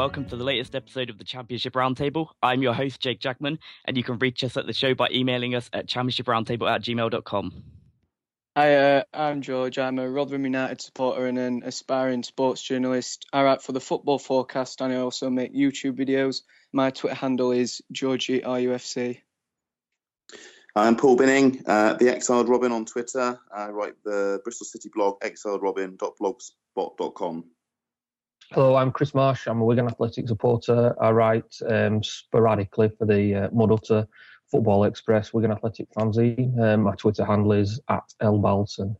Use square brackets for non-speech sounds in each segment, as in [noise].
welcome to the latest episode of the Championship Roundtable. I'm your host, Jake Jackman, and you can reach us at the show by emailing us at championshiproundtable at gmail.com. Hi, uh, I'm George. I'm a Rotherham United supporter and an aspiring sports journalist. I write for the Football Forecast and I also make YouTube videos. My Twitter handle is GeorgeyRUFC. I'm Paul Binning, uh, the Exiled Robin on Twitter. I write the Bristol City blog, exiledrobin.blogspot.com. Hello, I'm Chris Marsh. I'm a Wigan Athletic supporter. I write um, sporadically for the uh, Mudhutter Football Express Wigan Athletic fanzine. Um, my Twitter handle is at lbalton.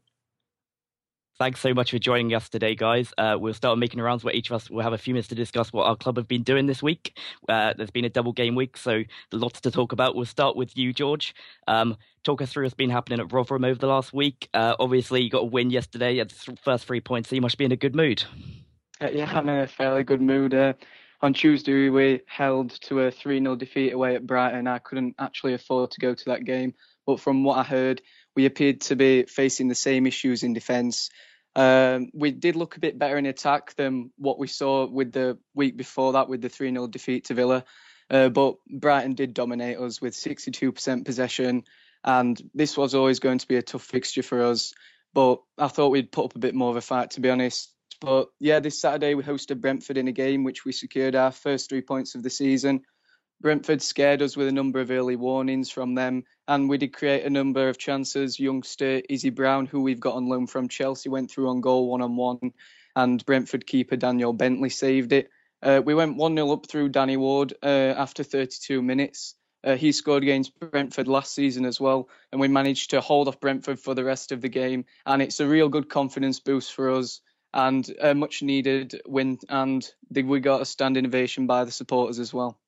Thanks so much for joining us today, guys. Uh, we'll start making rounds where each of us will have a few minutes to discuss what our club have been doing this week. Uh, there's been a double game week, so lots to talk about. We'll start with you, George. Um, talk us through what's been happening at Rotherham over the last week. Uh, obviously, you got a win yesterday at the first three points, so you must be in a good mood. Uh, yeah, I'm in a fairly good mood. Uh, on Tuesday, we held to a 3 0 defeat away at Brighton. I couldn't actually afford to go to that game, but from what I heard, we appeared to be facing the same issues in defence. Um, we did look a bit better in attack than what we saw with the week before that, with the 3 0 defeat to Villa. Uh, but Brighton did dominate us with 62% possession, and this was always going to be a tough fixture for us. But I thought we'd put up a bit more of a fight, to be honest. But yeah, this Saturday we hosted Brentford in a game which we secured our first three points of the season. Brentford scared us with a number of early warnings from them, and we did create a number of chances. Youngster Izzy Brown, who we've got on loan from Chelsea, went through on goal one on one, and Brentford keeper Daniel Bentley saved it. Uh, we went 1 0 up through Danny Ward uh, after 32 minutes. Uh, he scored against Brentford last season as well, and we managed to hold off Brentford for the rest of the game. And it's a real good confidence boost for us and a much needed win. And we got a standing ovation by the supporters as well.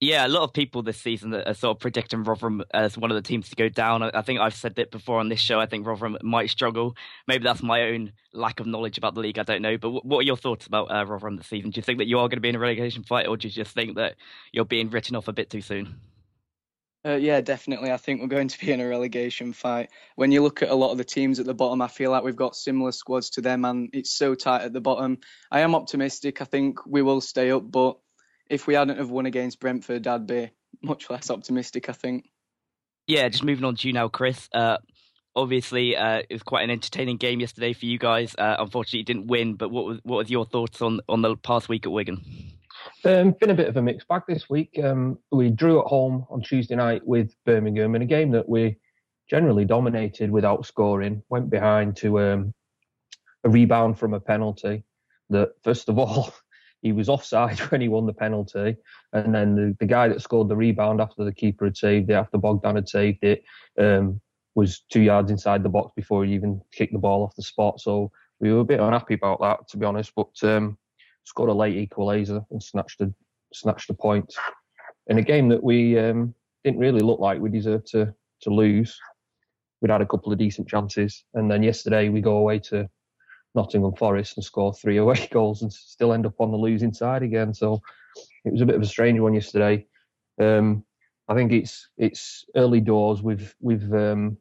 Yeah, a lot of people this season are sort of predicting Rotherham as one of the teams to go down. I think I've said it before on this show. I think Rotherham might struggle. Maybe that's my own lack of knowledge about the league. I don't know. But what are your thoughts about uh, Rotherham this season? Do you think that you are going to be in a relegation fight, or do you just think that you're being written off a bit too soon? Uh, yeah, definitely. I think we're going to be in a relegation fight. When you look at a lot of the teams at the bottom, I feel like we've got similar squads to them, and it's so tight at the bottom. I am optimistic. I think we will stay up, but if we hadn't have won against Brentford, I'd be much less optimistic. I think. Yeah, just moving on to you now, Chris. Uh, obviously, uh, it was quite an entertaining game yesterday for you guys. Uh, unfortunately, you didn't win, but what was what was your thoughts on on the past week at Wigan? Um, been a bit of a mixed bag this week. Um, we drew at home on Tuesday night with Birmingham in a game that we generally dominated without scoring. Went behind to um, a rebound from a penalty. That first of all, [laughs] he was offside [laughs] when he won the penalty, and then the, the guy that scored the rebound after the keeper had saved it, after Bogdan had saved it, um, was two yards inside the box before he even kicked the ball off the spot. So we were a bit unhappy about that, to be honest. But um, scored a late equaliser and snatched a snatched a point in a game that we um, didn't really look like we deserved to to lose. We'd had a couple of decent chances, and then yesterday we go away to Nottingham Forest and score three away [laughs] goals and still end up on the losing side again. So it was a bit of a strange one yesterday. Um, I think it's it's early doors. We've we've um,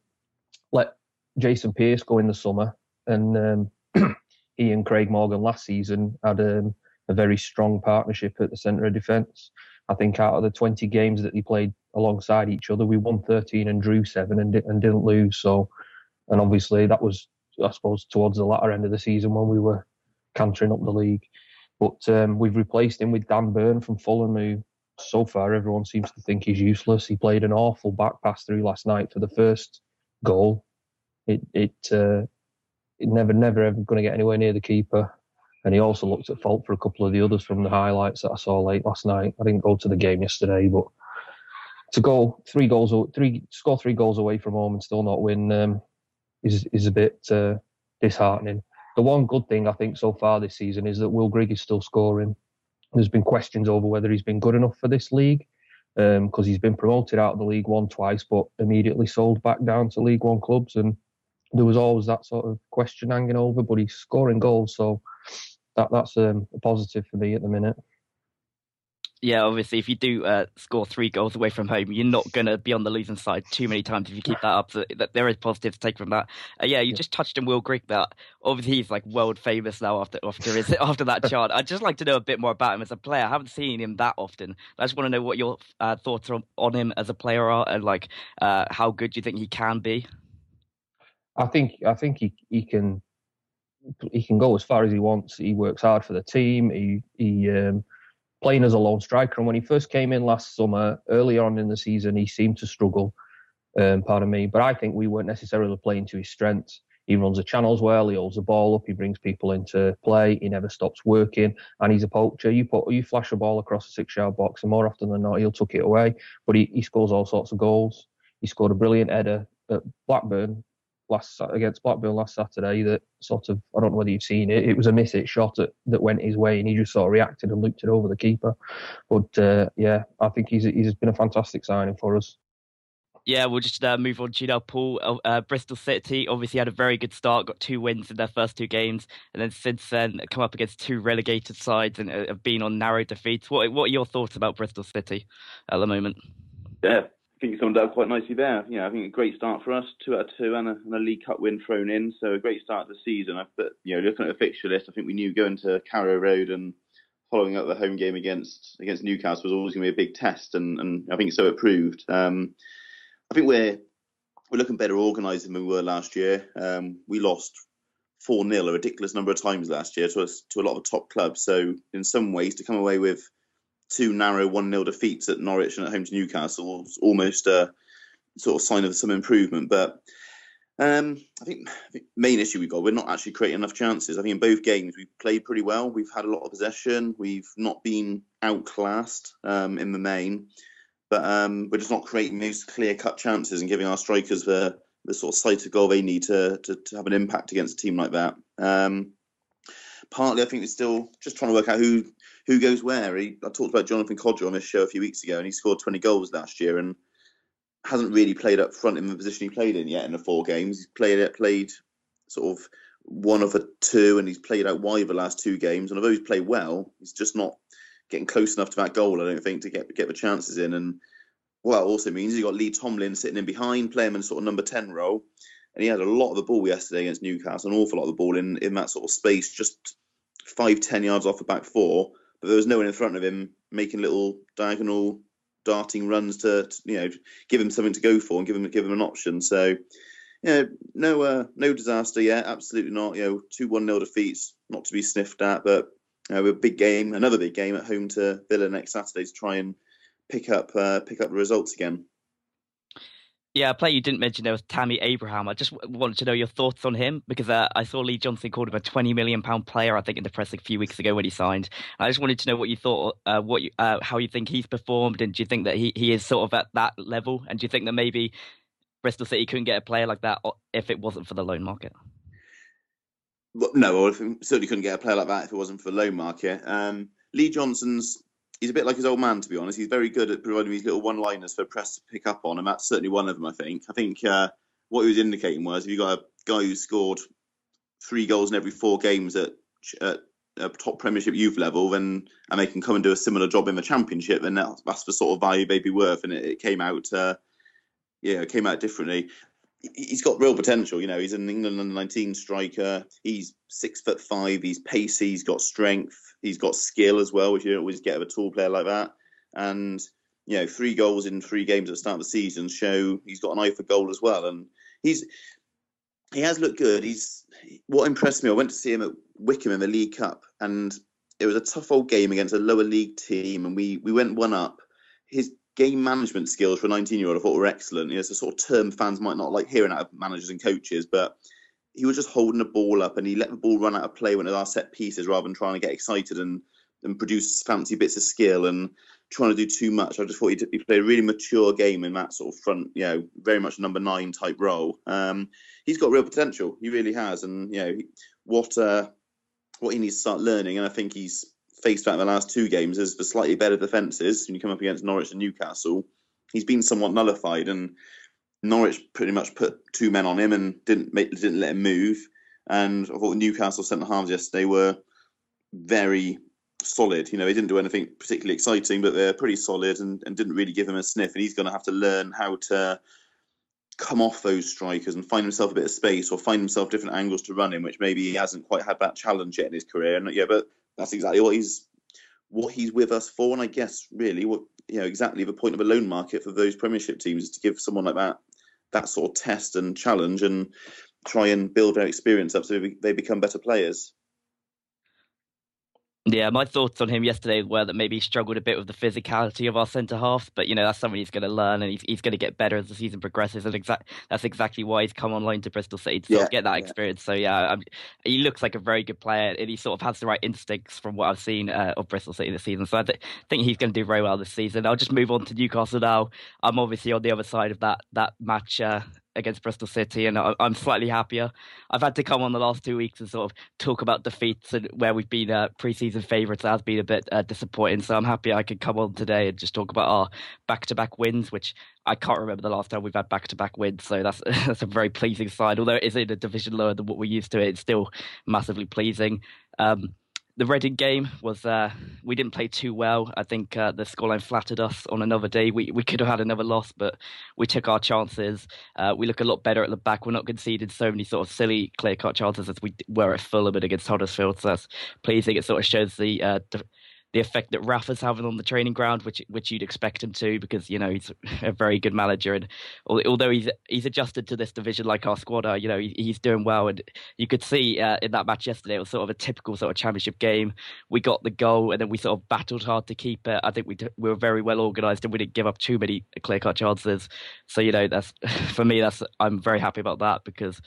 let Jason Pearce go in the summer, and um, [clears throat] he and Craig Morgan last season had um, a very strong partnership at the centre of defence. I think out of the 20 games that they played alongside each other, we won 13 and drew seven and, and didn't lose. So, and obviously that was, I suppose, towards the latter end of the season when we were cantering up the league. But um, we've replaced him with Dan Byrne from Fulham, who so far everyone seems to think he's useless. He played an awful back pass through last night for the first goal. It it uh, never, never ever going to get anywhere near the keeper. and he also looked at fault for a couple of the others from the highlights that I saw late last night. I didn't go to the game yesterday, but to go three goals, three score three goals away from home and still not win um, is is a bit uh, disheartening. The one good thing I think so far this season is that Will Grigg is still scoring. There's been questions over whether he's been good enough for this league because um, he's been promoted out of the League One twice, but immediately sold back down to League One clubs, and there was always that sort of question hanging over. But he's scoring goals, so that that's um, a positive for me at the minute yeah, obviously, if you do uh, score three goals away from home, you're not going to be on the losing side too many times if you keep that up. So that there is positive to take from that. Uh, yeah, you just touched on Will Grigg. That obviously he's like world famous now after after his, [laughs] after that chart. I'd just like to know a bit more about him as a player. I haven't seen him that often. I just want to know what your uh, thoughts on, on him as a player are, and like uh, how good you think he can be. I think I think he he can he can go as far as he wants. He works hard for the team. He he. Um, playing as a lone striker. And when he first came in last summer, early on in the season, he seemed to struggle. Um, pardon me, but I think we weren't necessarily playing to his strengths. He runs the channels well. He holds the ball up. He brings people into play. He never stops working, and he's a poacher. You put you flash a ball across the six-yard box, and more often than not, he'll tuck it away. But he, he scores all sorts of goals. He scored a brilliant header at Blackburn last against Blackburn last Saturday that sort of I don't know whether you've seen it. It was a miss it shot at, that went his way, and he just sort of reacted and looped it over the keeper. But uh, yeah, I think he's he's been a fantastic signing for us. Yeah, we'll just uh, move on to you now, Paul. Uh, uh, Bristol City obviously had a very good start, got two wins in their first two games, and then since then come up against two relegated sides and uh, have been on narrow defeats. What what are your thoughts about Bristol City at the moment? Yeah, think summed up quite nicely there. You know, I think a great start for us, two out of two, and a, and a League Cup win thrown in. So a great start to the season. But you know, looking at the fixture list, I think we knew going to Carrow Road and following up the home game against against Newcastle was always going to be a big test, and, and I think so it proved. Um, I think we're we're looking better organised than we were last year. Um, we lost four 0 a ridiculous number of times last year to us, to a lot of top clubs. So in some ways, to come away with two narrow 1 0 defeats at Norwich and at home to Newcastle was almost a sort of sign of some improvement. But um, I think the main issue we've got, we're not actually creating enough chances. I think in both games we've played pretty well. We've had a lot of possession. We've not been outclassed um, in the main, but um, we're just not creating those clear cut chances and giving our strikers the, the sort of sight of goal they need to, to, to have an impact against a team like that. Um, partly, I think we're still just trying to work out who who goes where. He, I talked about Jonathan Kodjia on this show a few weeks ago, and he scored 20 goals last year and hasn't really played up front in the position he played in yet in the four games. He's played played sort of one of a two, and he's played out wide the last two games. And although he's played well, he's just not getting close enough to that goal. I don't think to get get the chances in. And well, also means is you got Lee Tomlin sitting in behind, playing in sort of number 10 role. And he had a lot of the ball yesterday against Newcastle, an awful lot of the ball in, in that sort of space, just five, ten yards off the back four but there was no one in front of him making little diagonal darting runs to, to, you know give him something to go for and give him give him an option. So yeah, no uh, no disaster yet, absolutely not. You know, two one nil defeats, not to be sniffed at, but uh, a big game, another big game at home to Villa next Saturday to try and pick up uh, pick up the results again. Yeah, a player you didn't mention there was Tammy Abraham. I just wanted to know your thoughts on him because uh, I saw Lee Johnson called him a twenty million pound player. I think in the press a few weeks ago when he signed. I just wanted to know what you thought, uh, what you, uh, how you think he's performed, and do you think that he, he is sort of at that level? And do you think that maybe Bristol City couldn't get a player like that if it wasn't for the loan market? No, certainly couldn't get a player like that if it wasn't for the loan market. Um, Lee Johnson's he's a bit like his old man, to be honest. He's very good at providing these little one-liners for press to pick up on, and that's certainly one of them. I think. I think uh, what he was indicating was if you've got a guy who scored three goals in every four games at, at a top Premiership youth level, then and they can come and do a similar job in the Championship, then that's the sort of value they'd be worth. And it, it came out, uh, yeah, it came out differently. He's got real potential, you know. He's an England under 19 striker. He's six foot five. He's pacey. He's got strength he's got skill as well, which you don't always get of a tall player like that. And you know, three goals in three games at the start of the season show he's got an eye for goal as well. And he's he has looked good. He's what impressed me. I went to see him at Wycombe in the League Cup, and it was a tough old game against a lower league team, and we we went one up. His game management skills for a 19 year old I thought were excellent. You know, it's a sort of term fans might not like hearing out of managers and coaches, but he was just holding the ball up and he let the ball run out of play when it was our set pieces rather than trying to get excited and and produce fancy bits of skill and trying to do too much. I just thought he, played a really mature game in that sort of front, you know, very much number nine type role. Um, he's got real potential. He really has, and you know what uh, what he needs to start learning. And I think he's faced that in the last two games as the slightly better defences. When you come up against Norwich and Newcastle, he's been somewhat nullified and Norwich pretty much put two men on him and didn't make, didn't let him move. And I thought Newcastle centre halves yesterday were very solid. You know, he didn't do anything particularly exciting, but they're pretty solid and, and didn't really give him a sniff. And he's going to have to learn how to come off those strikers and find himself a bit of space or find himself different angles to run in, which maybe he hasn't quite had that challenge yet in his career. And yeah, but that's exactly what he's what he's with us for. And I guess really what you know exactly the point of a loan market for those Premiership teams is to give someone like that that sort of test and challenge and try and build their experience up so they become better players. Yeah, my thoughts on him yesterday were that maybe he struggled a bit with the physicality of our centre halves, but you know that's something he's going to learn and he's, he's going to get better as the season progresses. And exact that's exactly why he's come on loan to Bristol City to yeah, get that yeah. experience. So yeah, I'm, he looks like a very good player and he sort of has the right instincts from what I've seen uh, of Bristol City this season. So I th- think he's going to do very well this season. I'll just move on to Newcastle now. I'm obviously on the other side of that that match uh, against Bristol City, and I'm slightly happier. I've had to come on the last two weeks and sort of talk about defeats and where we've been uh, preseason favourites. Has been a bit uh, disappointing, so I'm happy I could come on today and just talk about our back-to-back wins, which I can't remember the last time we've had back-to-back wins. So that's [laughs] that's a very pleasing sign. Although it is in a division lower than what we're used to, it's still massively pleasing. Um, the Reading game was uh, we didn't play too well. I think uh, the scoreline flattered us on another day. We we could have had another loss, but we took our chances. Uh, we look a lot better at the back. We're not conceding so many sort of silly clear cut chances as we were at Fulham and against Huddersfield. So that's pleasing. It sort of shows the uh, the effect that Rafa's having on the training ground, which which you'd expect him to, because you know he's [laughs] a very good manager, and although he's he's adjusted to this division like our squad are, you know he, he's doing well, and you could see uh, in that match yesterday it was sort of a typical sort of championship game. We got the goal, and then we sort of battled hard to keep it. I think we we were very well organised, and we didn't give up too many clear cut chances. So you know that's [laughs] for me that's I'm very happy about that because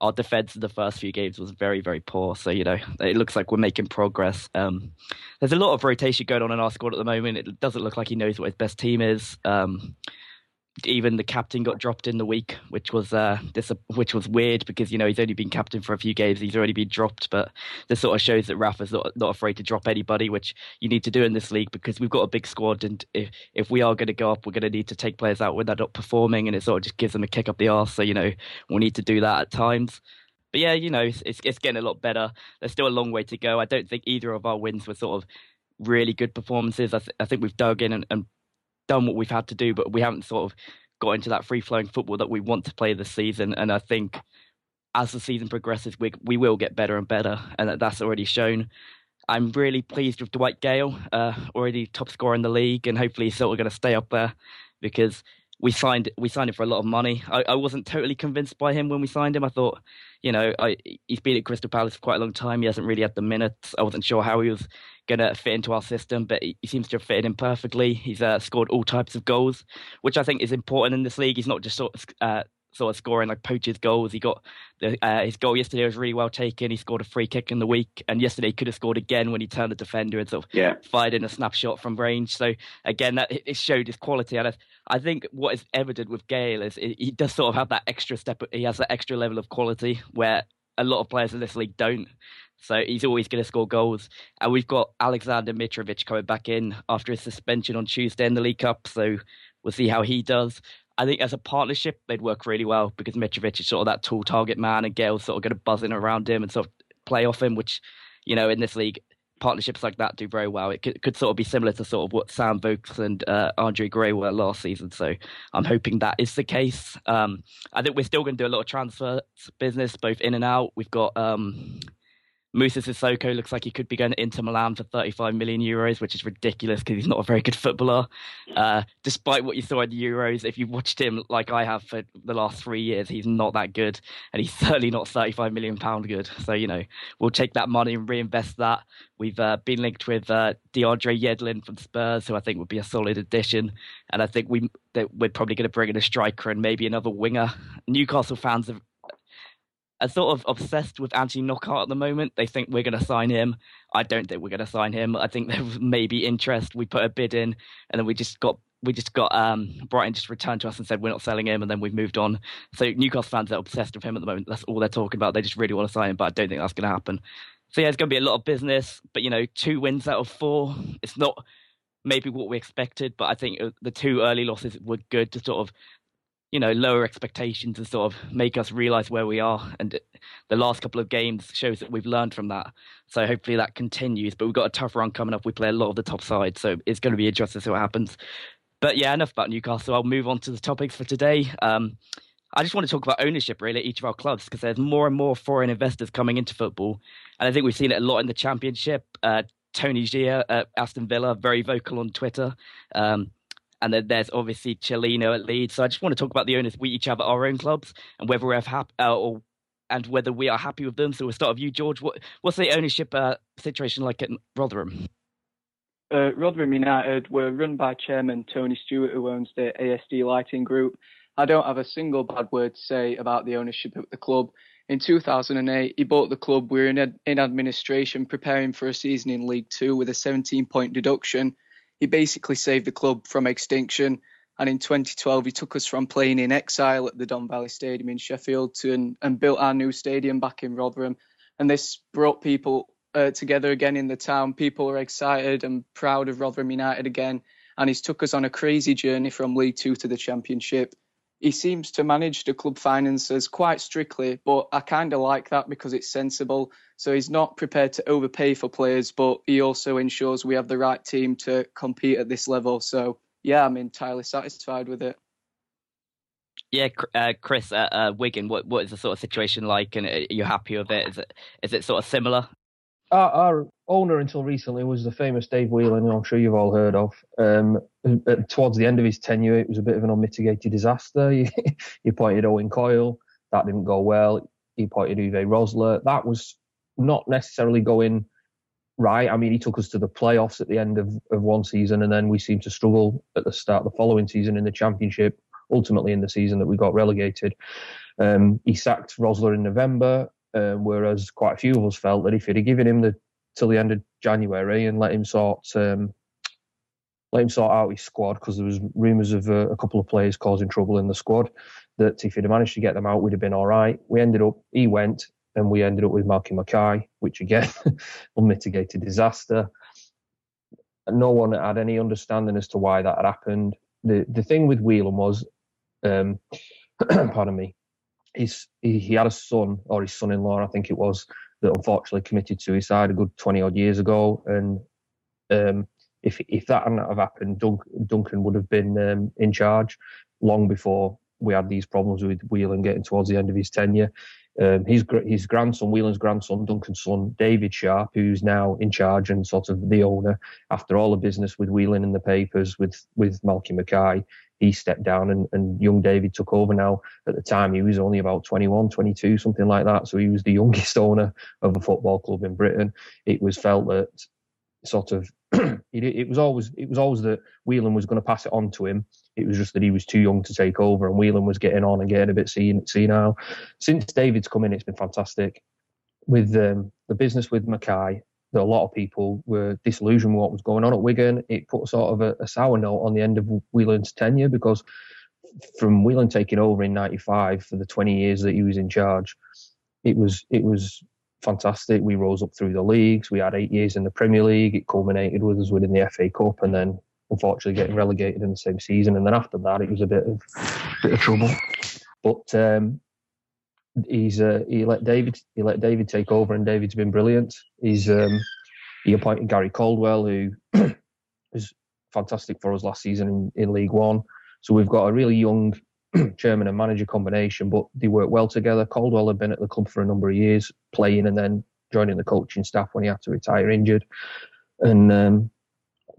our defense in the first few games was very, very poor. So, you know, it looks like we're making progress. Um, there's a lot of rotation going on in our squad at the moment. It doesn't look like he knows what his best team is. Um, even the captain got dropped in the week, which was uh, which was weird because you know he's only been captain for a few games. He's already been dropped, but this sort of shows that Rafa's not not afraid to drop anybody, which you need to do in this league because we've got a big squad, and if if we are going to go up, we're going to need to take players out when they're not performing, and it sort of just gives them a kick up the arse. So you know we'll need to do that at times. But yeah, you know it's it's getting a lot better. There's still a long way to go. I don't think either of our wins were sort of really good performances. I, th- I think we've dug in and, and done what we've had to do, but we haven't sort of got into that free flowing football that we want to play this season. And I think as the season progresses, we we will get better and better, and that's already shown. I'm really pleased with Dwight Gayle, uh, already top scorer in the league, and hopefully he's sort of going to stay up there because we signed we signed him for a lot of money. I, I wasn't totally convinced by him when we signed him. I thought, you know, I, he's been at Crystal Palace for quite a long time. He hasn't really had the minutes. I wasn't sure how he was going to fit into our system, but he, he, seems to have fitted in perfectly. He's uh, scored all types of goals, which I think is important in this league. He's not just sort of uh, sort of scoring like poacher's goals. He got the, uh, his goal yesterday was really well taken. He scored a free kick in the week, and yesterday he could have scored again when he turned the defender and sort of yeah. fired in a snapshot from range. So again, that it showed his quality. And I, I think what is evident with Gayle is he does sort of have that extra step. He has that extra level of quality where a lot of players in this league don't. So he's always going to score goals. And we've got Alexander Mitrovic coming back in after his suspension on Tuesday in the League Cup. So we'll see how he does. I think as a partnership, they'd work really well because Mitrovic is sort of that tall target man, and Gayle's sort of going to buzz in around him and sort of play off him, which, you know, in this league, partnerships like that do very well. It could, could sort of be similar to sort of what Sam Vokes and uh, Andre Gray were last season. So I'm hoping that is the case. Um, I think we're still going to do a lot of transfer business, both in and out. We've got um, Moussa Sissoko looks like he could be going to Inter Milan for 35 million euros, which is ridiculous because he's not a very good footballer. Uh, despite what you saw in the Euros, if you watched him like I have for the last three years, he's not that good, and he's [laughs] certainly not 35 million pound good. So you know, we'll take that money and reinvest that. We've uh, been linked with uh, DeAndre Yedlin from Spurs, who I think would be a solid addition, and I think we that we're probably going to bring in a striker and maybe another winger. Newcastle fans have are sort of obsessed with Anthony Knockaert at the moment. They think we're going to sign him. I don't think we're going to sign him. I think there may be interest. We put a bid in, and then we just got we just got um, Brighton just returned to us and said we're not selling him, and then we've moved on. So Newcastle fans are obsessed with him at the moment. That's all they're talking about. They just really want to sign him, but I don't think that's going to happen. So yeah, it's going to be a lot of business. But you know, two wins out of four. It's not maybe what we expected, but I think uh, the two early losses were good to sort of you know, lower expectations and sort of make us realize where we are. And the last couple of games shows that we've learned from that. So hopefully that continues. But we've got a tough run coming up. We play a lot of the top side so it's going to be interesting to see what happens. But yeah, enough about Newcastle. I'll move on to the topics for today. Um, I just want to talk about ownership really at each of our clubs because there's more and more foreign investors coming into football, and I think we've seen it a lot in the Championship. Uh, Tony Xia at Aston Villa, very vocal on Twitter. Um, and then there's obviously Cellino at Leeds. So I just want to talk about the owners we each have our own clubs and whether we're happy uh, or and whether we are happy with them. So we'll start with you, George. What, what's the ownership uh, situation like at Rotherham? Uh, Rotherham United were run by Chairman Tony Stewart, who owns the ASD Lighting Group. I don't have a single bad word to say about the ownership of the club. In 2008, he bought the club. We were in, in administration, preparing for a season in League Two with a 17 point deduction he basically saved the club from extinction. And in 2012, he took us from playing in exile at the Don Valley Stadium in Sheffield to and, and built our new stadium back in Rotherham. And this brought people uh, together again in the town. People are excited and proud of Rotherham United again. And he's took us on a crazy journey from League Two to the Championship he seems to manage the club finances quite strictly, but I kind of like that because it's sensible. So he's not prepared to overpay for players, but he also ensures we have the right team to compete at this level. So yeah, I'm entirely satisfied with it. Yeah, uh, Chris, uh, uh, Wigan, what what is the sort of situation like, and are you happy with it? Is it is it sort of similar? Our, our owner until recently was the famous Dave Whelan, who I'm sure you've all heard of. Um, towards the end of his tenure, it was a bit of an unmitigated disaster. [laughs] he, appointed Owen Coyle, that didn't go well. He appointed Uwe Rosler, that was not necessarily going right. I mean, he took us to the playoffs at the end of, of one season, and then we seemed to struggle at the start of the following season in the championship. Ultimately, in the season that we got relegated, um, he sacked Rosler in November. Um, whereas quite a few of us felt that if you'd have given him the till the end of January and let him sort um, let him sort out his squad because there was rumours of uh, a couple of players causing trouble in the squad. That if he'd have managed to get them out, we'd have been all right. We ended up, he went, and we ended up with Malky Mackay, which again, [laughs] unmitigated disaster. No one had any understanding as to why that had happened. The the thing with Whelan was, um, [clears throat] pardon me, he's, he, he had a son, or his son in law, I think it was, that unfortunately committed suicide a good 20 odd years ago. And um, if if that hadn't have happened, Duncan, Duncan would have been um, in charge long before we had these problems with Whelan getting towards the end of his tenure. Um, his his grandson, Whelan's grandson, Duncan's son, David Sharpe, who's now in charge and sort of the owner after all the business with Whelan in the papers with with Malky Mackay, he stepped down and, and young David took over now. At the time, he was only about 21, 22, something like that. So he was the [laughs] youngest owner of a football club in Britain. It was felt that sort of [clears throat] it, it, was always it was always that Whelan was going to pass it on to him. It was just that he was too young to take over, and Whelan was getting on and getting a bit seen senile. Since David's come in, it's been fantastic. With um, the business with Mackay, that a lot of people were disillusioned with what was going on at Wigan. It put sort of a, a sour note on the end of Whelan's tenure because from Whelan taking over in '95 for the 20 years that he was in charge, it was it was fantastic. We rose up through the leagues. We had eight years in the Premier League. It culminated with us winning the FA Cup, and then unfortunately getting relegated in the same season. And then after that, it was a bit of bit of trouble. But um, he's uh, he let David he let David take over, and David's been brilliant. He's um, he appointed Gary Caldwell, who [clears throat] was fantastic for us last season in, in League One. So we've got a really young [clears throat] chairman and manager combination, but they work well together. Caldwell had been at the club for a number of years, playing and then joining the coaching staff when he had to retire injured. And um,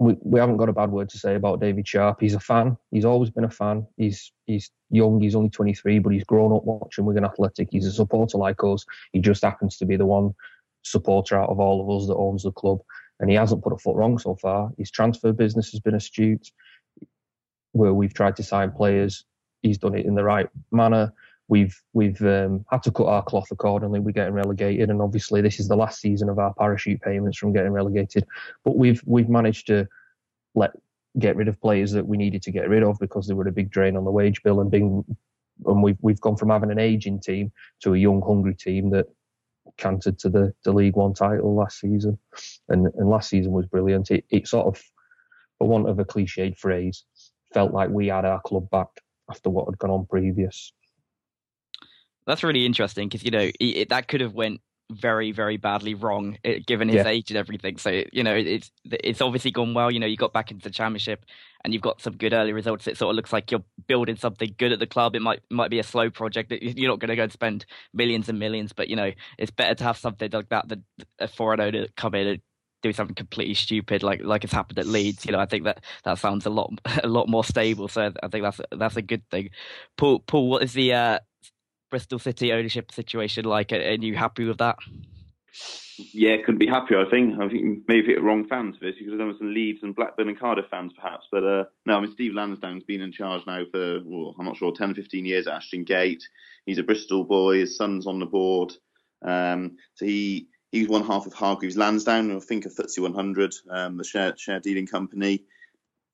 we, we haven't got a bad word to say about David Sharpe. He's a fan. He's always been a fan. He's he's young. He's only 23, but he's grown up watching Wigan Athletic. He's a supporter like us. He just happens to be the one supporter out of all of us that owns the club, and he hasn't put a foot wrong so far. His transfer business has been astute, where we've tried to sign players. He's done it in the right manner. We've we've um, had to cut our cloth accordingly. We're getting relegated, and obviously this is the last season of our parachute payments from getting relegated. But we've we've managed to let get rid of players that we needed to get rid of because they were a big drain on the wage bill, and being and we've we've gone from having an aging team to a young, hungry team that cantered to the, the League One title last season, and and last season was brilliant. It it sort of, for want of a cliched phrase, felt like we had our club back after what had gone on previous. That's really interesting because you know it, that could have went very very badly wrong eh, given his yeah. age and everything. So you know it's it's obviously gone well. You know you got back into the championship and you've got some good early results. It sort of looks like you're building something good at the club. It might might be a slow project. You're not going to go and spend millions and millions, but you know it's better to have something like that than a foreign owner come in and do something completely stupid like like it's happened at Leeds. You know, I think that that sounds a lot [laughs] a lot more stable. So I think that's that's a good thing. Paul, Paul, what is the uh, Bristol City ownership situation like? Are you happy with that? Yeah, couldn't be happier. I think. I think maybe hit wrong fans for this. You could have done with some Leeds and Blackburn and Cardiff fans, perhaps. But uh, no, I mean Steve Lansdown's been in charge now for well, I'm not sure 10, 15 years at Ashton Gate. He's a Bristol boy. His son's on the board. Um, so he he's one half of Hargreaves Lansdown, I think of FTSE 100, um, the share share dealing company.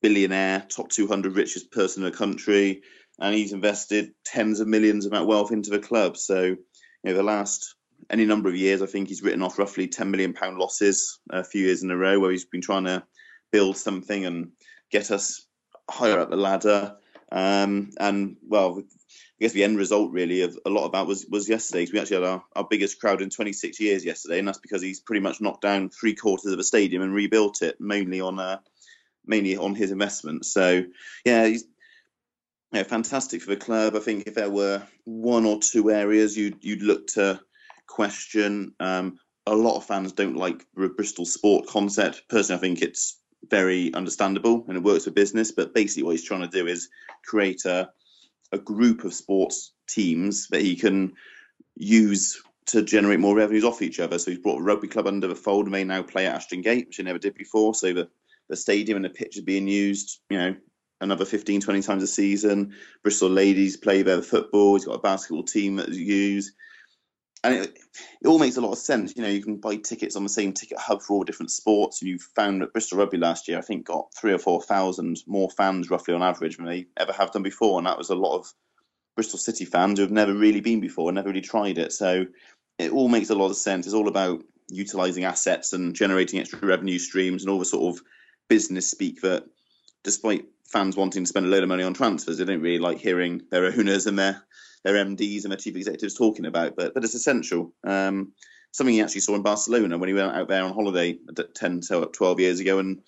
Billionaire, top 200 richest person in the country and he's invested tens of millions of that wealth into the club. So, you know, the last any number of years, I think he's written off roughly 10 million pound losses a few years in a row, where he's been trying to build something and get us higher up the ladder. Um, and well, I guess the end result really of a lot of that was was yesterday. We actually had our, our biggest crowd in 26 years yesterday, and that's because he's pretty much knocked down three quarters of a stadium and rebuilt it, mainly on uh, mainly on his investment. So yeah, he's yeah, fantastic for the club. I think if there were one or two areas you'd you'd look to question, um, a lot of fans don't like the Bristol sport concept. Personally, I think it's very understandable and it works for business. But basically, what he's trying to do is create a a group of sports teams that he can use to generate more revenues off each other. So he's brought rugby club under the fold and they now play at Ashton Gate, which he never did before. So the, the stadium and the pitch is being used, you know, another 15, 20 times a season. Bristol ladies play their football. He's got a basketball team that you use. And it, it, all makes a lot of sense. You know, you can buy tickets on the same ticket hub for all different sports. And you found that Bristol Rugby last year, I think, got three or 4,000 more fans roughly on average than they ever have done before. And that was a lot of Bristol City fans who have never really been before and never really tried it. So it all makes a lot of sense. It's all about utilising assets and generating extra revenue streams and all the sort of business speak that, despite fans wanting to spend a load of money on transfers. They don't really like hearing their owners and their their MDs and their chief executives talking about, but but it's essential. Um, something he actually saw in Barcelona when he went out there on holiday 10 to 12 years ago and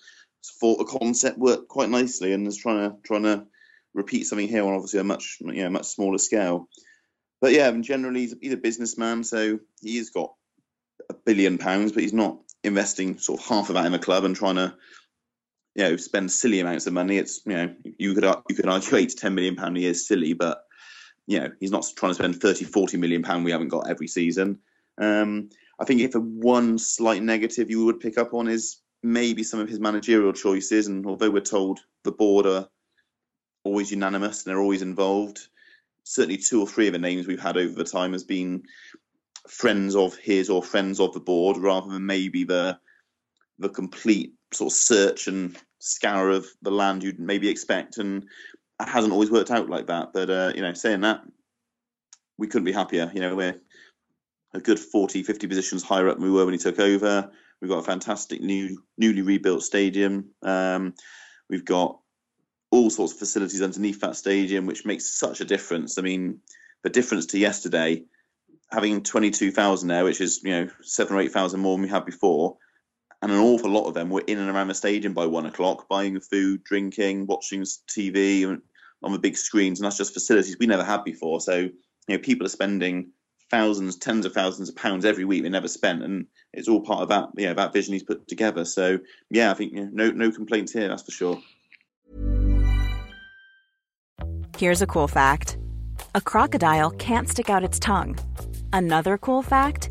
thought the concept worked quite nicely and is trying to trying to repeat something here on obviously a much you know much smaller scale. But yeah, and generally he's, he's a businessman, so he has got a billion pounds, but he's not investing sort of half of that in the club and trying to you know spend silly amounts of money. It's you know you could you could argue eight to ten million pound a year is silly, but you know he's not trying to spend 30, 40 million pound we haven't got every season. Um, I think if a one slight negative you would pick up on is maybe some of his managerial choices, and although we're told the board are always unanimous and they're always involved, certainly two or three of the names we've had over the time has been friends of his or friends of the board rather than maybe the the complete sort of search and scour of the land you'd maybe expect, and it hasn't always worked out like that. But uh, you know, saying that, we couldn't be happier. You know, we're a good 40, 50 positions higher up than we were when he took over. We've got a fantastic new, newly rebuilt stadium. Um, we've got all sorts of facilities underneath that stadium, which makes such a difference. I mean, the difference to yesterday, having 22,000 there, which is, you know, seven or 8,000 more than we had before, and an awful lot of them were in and around the stadium by one o'clock, buying food, drinking, watching TV on the big screens, and that's just facilities we never had before. So you know, people are spending thousands, tens of thousands of pounds every week they never spent, and it's all part of that, yeah, that vision he's put together. So yeah, I think you know, no no complaints here, that's for sure. Here's a cool fact: a crocodile can't stick out its tongue. Another cool fact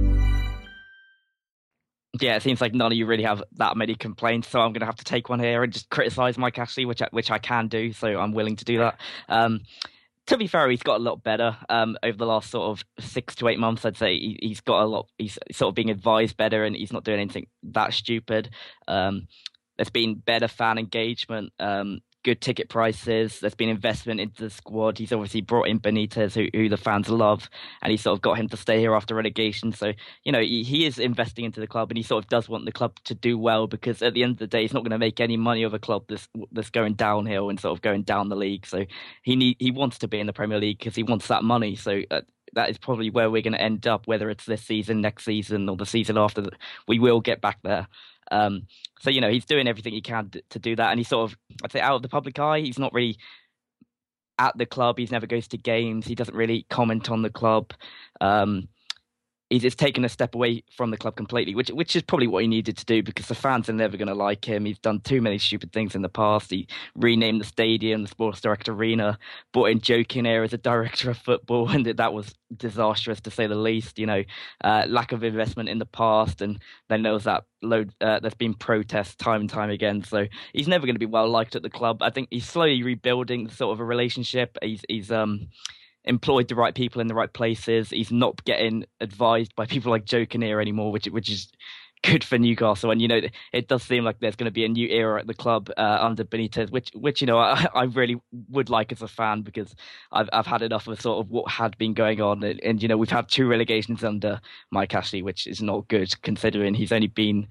Yeah, it seems like none of you really have that many complaints, so I'm going to have to take one here and just criticize Mike Ashley, which I, which I can do, so I'm willing to do that. Um, to be fair, he's got a lot better um, over the last sort of six to eight months. I'd say he, has got a lot. He's sort of being advised better, and he's not doing anything that stupid. Um, there's been better fan engagement. Um, good ticket prices. There's been investment into the squad. He's obviously brought in Benitez, who, who the fans love, and he sort of got him to stay here after relegation. So you know he, he, is investing into the club, and he sort of does want the club to do well because at the end of the day, he's not going to make any money of a club that's that's going downhill and sort of going down the league. So he need he wants to be in the Premier League because he wants that money. So. Uh, that is probably where we're going to end up, whether it's this season, next season, or the season after. We will get back there. Um, so you know he's doing everything he can to, do that, and he's sort of I'd say out of the public eye. He's not really at the club. He never goes to games. He doesn't really comment on the club. Um, he's just taken a step away from the club completely, which which is probably what he needed to do because the fans are never going to like him. He's done too many stupid things in the past. He renamed the stadium, the Sports Direct Arena, brought in Joe Kinnear as a director of football, [laughs] and that was disastrous to say the least. You know, uh, lack of investment in the past, and then there was that load. Uh, there's been protests time and time again, so he's never going to be well liked at the club. I think he's slowly rebuilding sort of a relationship. He's he's um employed the right people in the right places. He's not getting advised by people like Joe Kinnear anymore, which which is good for Newcastle. And you know, it does seem like there's going to be a new era at the club uh, under Benitez, which which you know I, [laughs] I, really would like as a fan because I've I've had enough of sort of what had been going on, and, and you know we've had two relegations under Mike Ashley, which is not good considering he's only been.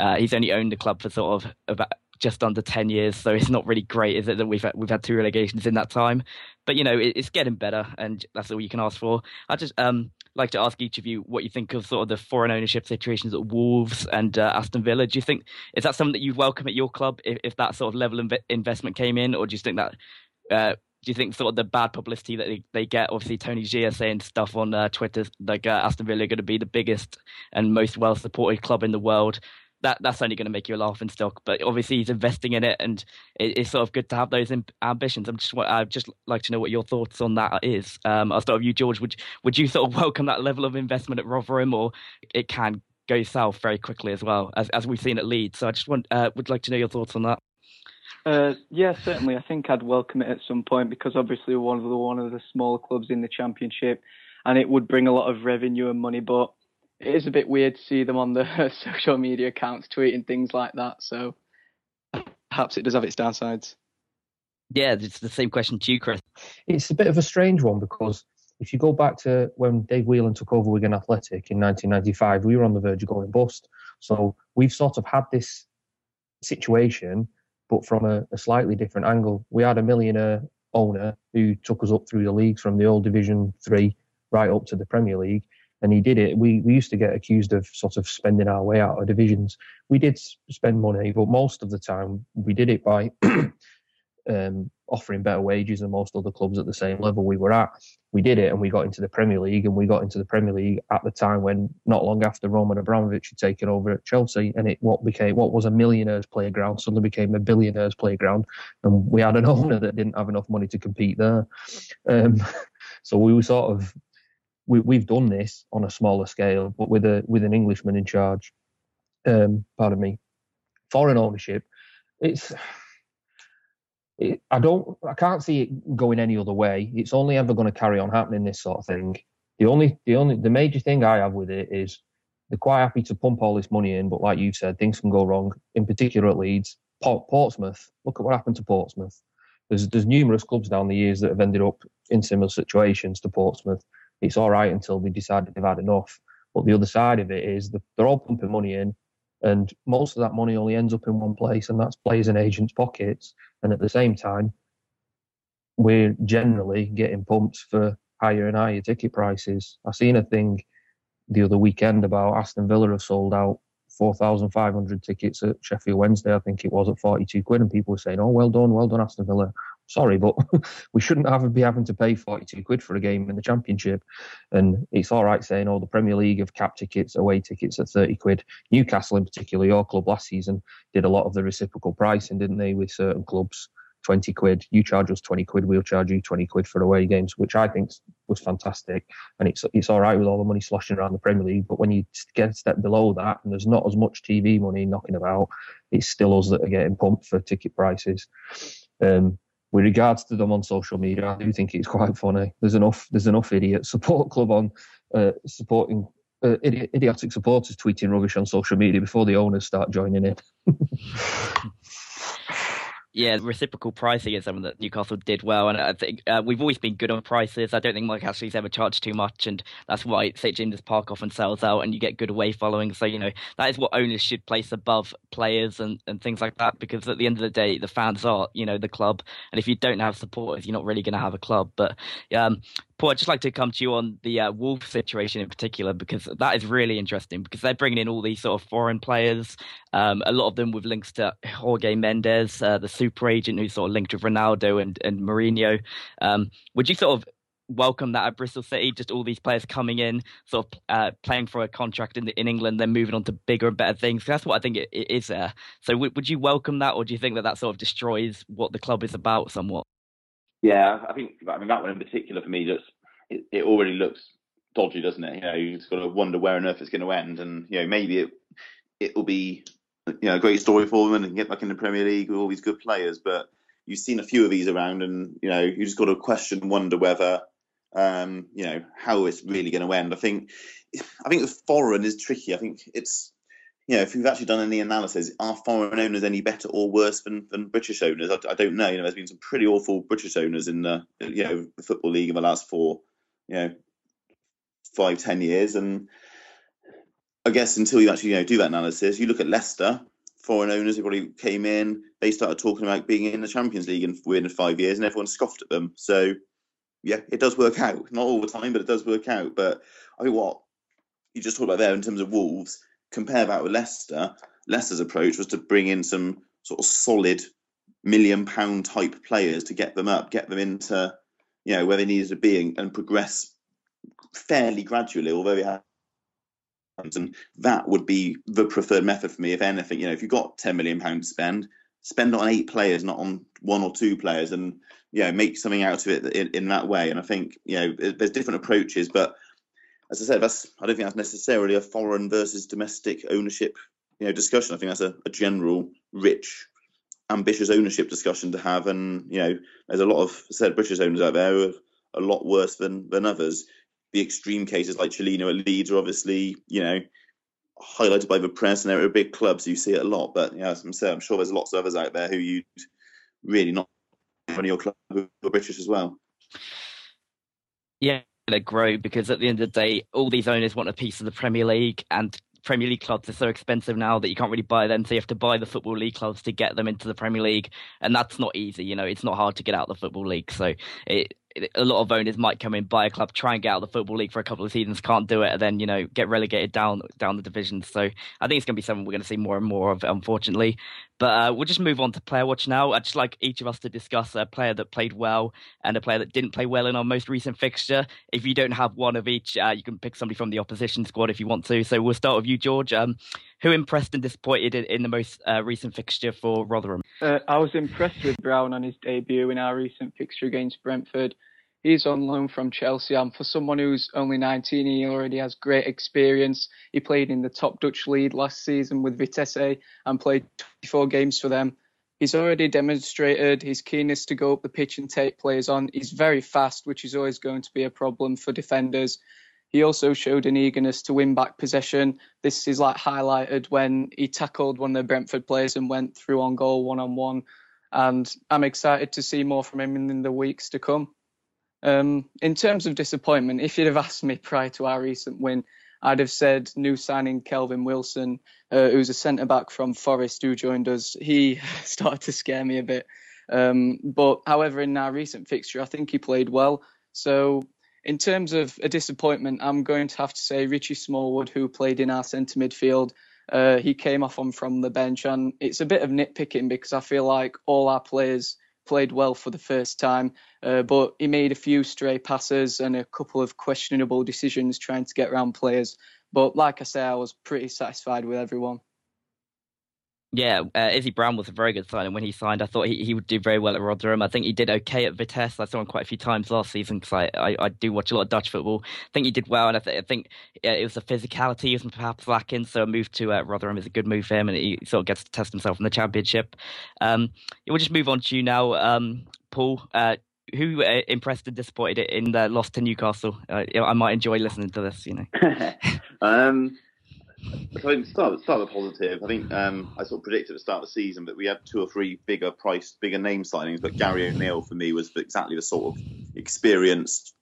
Uh, he's only owned the club for sort of about just under 10 years so it's not really great is it that we've had, we've had two relegations in that time but you know it, it's getting better and that's all you can ask for i just um like to ask each of you what you think of sort of the foreign ownership situations at wolves and uh, aston villa do you think is that something that you'd welcome at your club if, if that sort of level of investment came in or do you think that uh, do you think sort of the bad publicity that they, they get? Obviously, Tony Xia saying stuff on uh, Twitter like uh, Aston Villa are going to be the biggest and most well supported club in the world that that's only going to make you a laughing stock. But obviously, he's investing in it, and it, it's sort of good to have those ambitions. I'm just I'd just like to know what your thoughts on that is. Um, I'll start with you, George. Would would you sort of welcome that level of investment at Rotherham, or it can go south very quickly as well as as we've seen at Leeds? So I just want uh, would like to know your thoughts on that. Uh, yeah, certainly. I think I'd welcome it at some point because obviously one of the one of the smaller clubs in the championship, and it would bring a lot of revenue and money. But it is a bit weird to see them on the [laughs] social media accounts tweeting things like that. So perhaps it does have its downsides. Yeah, it's the same question to you, Chris. It's a bit of a strange one because if you go back to when Dave Whelan took over Wigan Athletic in 1995, we were on the verge of going bust. So we've sort of had this situation, but from a, a slightly different angle. We had a millionaire owner who took us up through the leagues from the old Division Three right up to the Premier League and he did it. We we used to get accused of sort of spending our way out of divisions. We did spend money, but most of the time we did it by [clears throat] um, offering better wages than most other clubs at the same level we were at. We did it, and we got into the Premier League, and we got into the Premier League at the time when not long after Roman Abramovich had taken over at Chelsea, and it what became what was a millionaire's playground suddenly became a billionaire's playground, and we had an [laughs] owner that didn't have enough money to compete there. Um, [laughs] so we were sort of we, we've done this on a smaller scale, but with a with an Englishman in charge. Um, pardon me. Foreign ownership. It's it, I don't, I can't see it going any other way. It's only ever going to carry on happening this sort of thing. The only, the only, the major thing I have with it is they're quite happy to pump all this money in, but like you said, things can go wrong. In particular at Leeds, Port, Portsmouth. Look at what happened to Portsmouth. There's there's numerous clubs down the years that have ended up in similar situations to Portsmouth. It's all right until they decide they've had enough. But the other side of it is they're all pumping money in, and most of that money only ends up in one place, and that's players and agents' pockets. And at the same time, we're generally getting pumps for higher and higher ticket prices. I seen a thing the other weekend about Aston Villa have sold out 4,500 tickets at Sheffield Wednesday, I think it was at 42 quid, and people were saying, "Oh, well done, well done, Aston Villa." Sorry, but [laughs] we shouldn't have be having to pay 42 quid for a game in the Championship. And it's all right saying, "Oh, the Premier League have cap tickets, away tickets at 30 quid." Newcastle, in particular, your club last season, did a lot of the reciprocal pricing, didn't they, with certain clubs? 20 quid. You charge us 20 quid, we'll charge you 20 quid for away games, which I think was fantastic. And it's it's all right with all the money sloshing around the Premier League, but when you get a step below that and there's not as much TV money knocking about, it's still us that are getting pumped for ticket prices. Um, with regards to them on social media, I do think it's quite funny. There's enough there's enough idiot support club on uh, supporting uh, idiotic supporters tweeting rubbish on social media before the owners start joining in. [laughs] Yeah, reciprocal pricing is something that Newcastle did well, and I think uh, we've always been good on prices. I don't think Mike Ashley's ever charged too much, and that's why St James's Park often sells out, and you get good away following. So you know that is what owners should place above players and, and things like that, because at the end of the day, the fans are you know the club, and if you don't have supporters, you're not really going to have a club. But um, Paul, I'd just like to come to you on the uh, Wolves situation in particular because that is really interesting because they're bringing in all these sort of foreign players, um, a lot of them with links to Jorge Mendes, uh, the super agent who's sort of linked with Ronaldo and, and Mourinho. Um, would you sort of welcome that at Bristol City? Just all these players coming in, sort of uh, playing for a contract in, the, in England, then moving on to bigger and better things. That's what I think it, it is there. So w- would you welcome that, or do you think that that sort of destroys what the club is about somewhat? Yeah, I think I mean that one in particular for me just it, it already looks dodgy, doesn't it? You know, you just got to wonder where on earth it's going to end, and you know maybe it it will be you know a great story for them and get back in the Premier League with all these good players. But you've seen a few of these around, and you know you just got to question wonder whether um, you know how it's really going to end. I think I think the foreign is tricky. I think it's you know, if we've actually done any analysis, are foreign owners any better or worse than, than British owners? I, I, don't know. You know, there's been some pretty awful British owners in the you know the football league in the last four, you know, five ten years, and I guess until you actually you know do that analysis, you look at Leicester, foreign owners who probably came in, they started talking about being in the Champions League in within five years, and everyone scoffed at them. So yeah, it does work out. Not all the time, but it does work out. But I think what you just talked about there in terms of Wolves compare that with Leicester, Leicester's approach was to bring in some sort of solid million pound type players to get them up, get them into, you know, where they needed to be and, progress fairly gradually, although it had and that would be the preferred method for me. If anything, you know, if you've got ten million pounds to spend, spend on eight players, not on one or two players, and you know, make something out of it in, in that way. And I think you know, there's different approaches, but as I said, that's I don't think that's necessarily a foreign versus domestic ownership, you know, discussion. I think that's a, a general, rich, ambitious ownership discussion to have. And you know, there's a lot of said British owners out there who are a lot worse than than others. The extreme cases like Cellino at Leeds are obviously, you know, highlighted by the press, and they're a big club, so you see it a lot. But yeah, as I'm saying, I'm sure there's lots of others out there who you'd really not run your club who are British as well. Yeah, to grow because at the end of the day, all these owners want a piece of the Premier League, and Premier League clubs are so expensive now that you can't really buy them. So you have to buy the Football League clubs to get them into the Premier League, and that's not easy. You know, it's not hard to get out the Football League. So it, a lot of owners might come in, buy a club, try and get out of the football league for a couple of seasons, can't do it, and then you know get relegated down down the divisions. So I think it's going to be something we're going to see more and more of, unfortunately. But uh, we'll just move on to player watch now. I'd just like each of us to discuss a player that played well and a player that didn't play well in our most recent fixture. If you don't have one of each, uh, you can pick somebody from the opposition squad if you want to. So we'll start with you, George. Um, who impressed and disappointed in, in the most uh, recent fixture for Rotherham? Uh, I was impressed with Brown on his debut in our recent fixture against Brentford. He's on loan from Chelsea, and for someone who's only 19, he already has great experience. He played in the top Dutch league last season with Vitesse and played 24 games for them. he's already demonstrated his keenness to go up the pitch and take players on. He's very fast, which is always going to be a problem for defenders. He also showed an eagerness to win back possession. This is like highlighted when he tackled one of the Brentford players and went through on goal one on one. And I'm excited to see more from him in the weeks to come. Um, in terms of disappointment, if you'd have asked me prior to our recent win, I'd have said new signing Kelvin Wilson, uh, who's a centre back from Forest who joined us. He [laughs] started to scare me a bit. Um, but however, in our recent fixture, I think he played well. So in terms of a disappointment, I'm going to have to say Richie Smallwood, who played in our centre midfield. Uh, he came off on from the bench, and it's a bit of nitpicking because I feel like all our players played well for the first time, uh, but he made a few stray passes and a couple of questionable decisions trying to get around players. But like I say, I was pretty satisfied with everyone. Yeah, uh, Izzy Brown was a very good signing when he signed. I thought he, he would do very well at Rotherham. I think he did okay at Vitesse. I saw him quite a few times last season because I, I, I, do watch a lot of Dutch football. I think he did well, and I, th- I think it was the physicality he was perhaps lacking. So a move to uh, Rotherham is a good move for him, and he sort of gets to test himself in the Championship. Um, we'll just move on to you now, um, Paul. Uh, who uh, impressed and disappointed in the loss to Newcastle? Uh, I might enjoy listening to this. You know. [laughs] um, so start start with positive. I think um, I sort of predicted at the start of the season that we had two or three bigger price, bigger name signings, but Gary O'Neill for me was exactly the sort of experienced,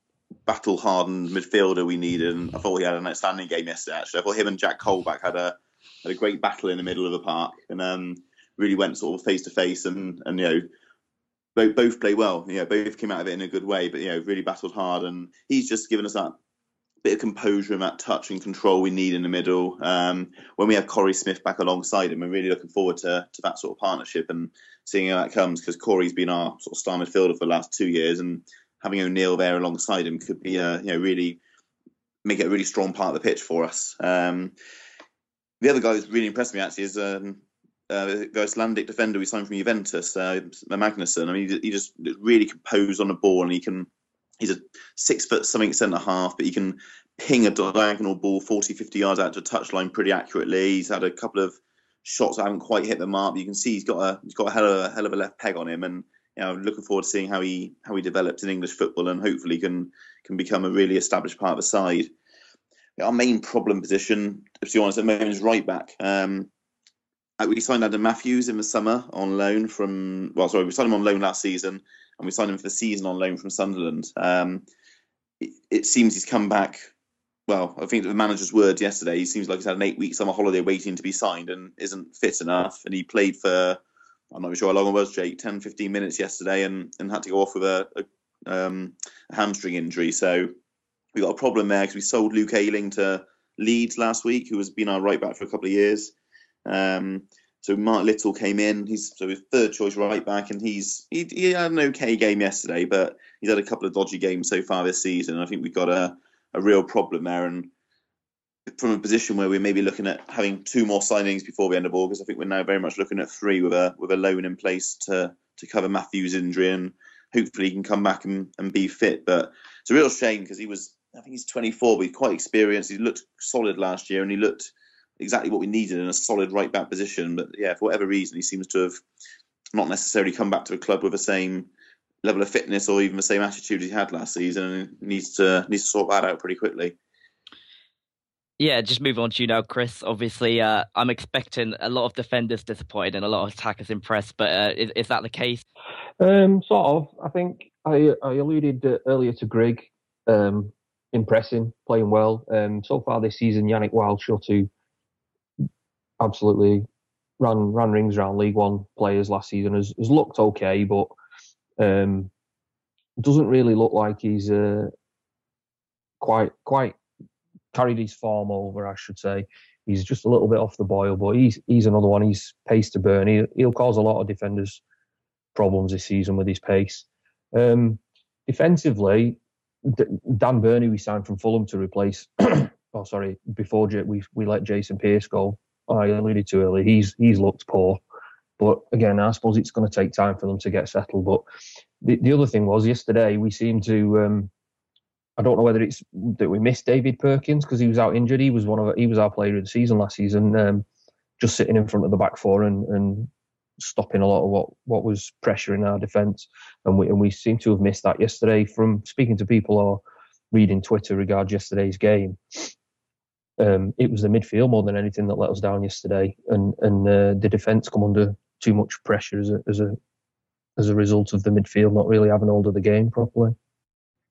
battle hardened midfielder we needed. And I thought he had an outstanding game yesterday. Actually, I thought him and Jack Colback had a had a great battle in the middle of the park and um, really went sort of face to face and and you know. Both, both play well, you know. Both came out of it in a good way, but you know, really battled hard, and he's just given us that bit of composure and that touch and control we need in the middle. Um, when we have Korey Smith back alongside him, we're really looking forward to, to that sort of partnership and seeing how that comes because Korey's been our sort of star midfielder for the last two years and having O'Neill there alongside him could be a, you know, really make it a really strong part of the pitch for us. Um, the other guy who's really impressed me actually is um, uh, the Icelandic defender we signed from Juventus, uh, Magnusson. I mean, he, he just really composed on the ball and he can he's a six foot something centre and a half, but he can ping a diagonal ball 40, 50 yards out to a touchline pretty accurately. He's had a couple of shots that haven't quite hit the mark. But you can see he's got a he's got a hell of a hell of a left peg on him, and you know, looking forward to seeing how he how he develops in English football, and hopefully can can become a really established part of the side. Our main problem position, to be honest, at the moment is right back. Um, uh, we signed Adam Matthews in the summer on loan from well, sorry, we signed him on loan last season and we signed him for the season on loan from Sunderland. Um, it, it, seems he's come back. Well, I think the manager's words yesterday. He seems like he's had an eight-week summer holiday waiting to be signed and isn't fit enough. And he played for I'm not sure how long it was, Jake, 10, 15 minutes yesterday, and, and had to go off with a, a, um, a hamstring injury. So we got a problem there because we sold Luke Ayling to Leeds last week, who has been our right back for a couple of years. Um, so Mark Little came in. He's so his third choice right back, and he's he, he, had an okay game yesterday, but he's had a couple of dodgy games so far this season. I think we've got a a real problem there, and from a position where we're maybe looking at having two more signings before the end of August, I think we're now very much looking at three with a with a loan in place to to cover Matthew's injury, and hopefully he can come back and, and be fit. But it's a real shame because he was I think he's 24, but he's quite experienced. He looked solid last year, and he looked exactly what we needed in a solid right back position. But yeah, for whatever reason, he seems to have not necessarily come back to a club with the same level of fitness or even the same attitude he had last season, and needs to needs to sort that out pretty quickly. Yeah, just move on to you now, Chris. Obviously, uh, I'm expecting a lot of defenders disappointed and a lot of attackers impressed, but uh, is, is, that the case? Um, sort of. I think I, I alluded uh, earlier to Grigg um, impressing, playing well. Um, so far this season, Yannick Wildschut, who absolutely ran ran rings around League One players last season. Has, has looked okay, but um, doesn't really look like he's uh, quite quite carried his form over. I should say he's just a little bit off the boil, but he's he's another one. He's pace to burn. He, he'll cause a lot of defenders problems this season with his pace. Um, defensively, Dan Burney we signed from Fulham to replace. [coughs] oh, sorry, before we we let Jason Pearce go. I alluded to earlier, he's he's looked poor. But again, I suppose it's going to take time for them to get settled. But the, the other thing was yesterday we seemed to. Um, I don't know whether it's that we missed David Perkins because he was out injured. He was one of he was our player of the season last season, um, just sitting in front of the back four and, and stopping a lot of what what was pressuring our defence, and we and we seem to have missed that yesterday. From speaking to people or reading Twitter regarding yesterday's game, um, it was the midfield more than anything that let us down yesterday, and and uh, the defence come under too much pressure as a as a as a result of the midfield not really having hold of the game properly.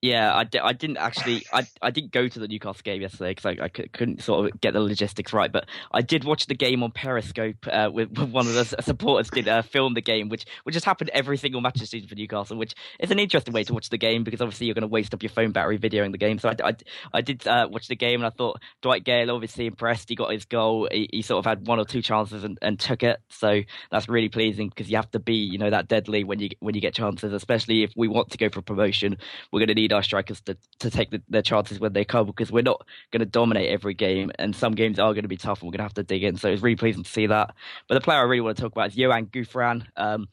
Yeah, I, I didn't actually I, I didn't go to the Newcastle game yesterday because I, I c- couldn't sort of get the logistics right. But I did watch the game on Periscope uh, with, [laughs] with, one of the supporters did uh, film the game, which which has happened every single match this season for Newcastle. Which is an interesting way to watch the game because obviously you're going to waste up your phone battery videoing the game. So I, I, I did uh, watch the game and I thought Dwight Gayle obviously impressed. He got his goal. He, he sort of had one or two chances and, and took it. So that's really pleasing because you have to be you know that deadly when you when you get chances, especially if we want to go for promotion. We're going to need our strikers to to take the, their chances when they come because we're not going to dominate every game, and some games are going to be tough, and we're going to have to dig in. So it's really pleasing to see that. But the player I really want to talk about is Yoann Gouffran. Um,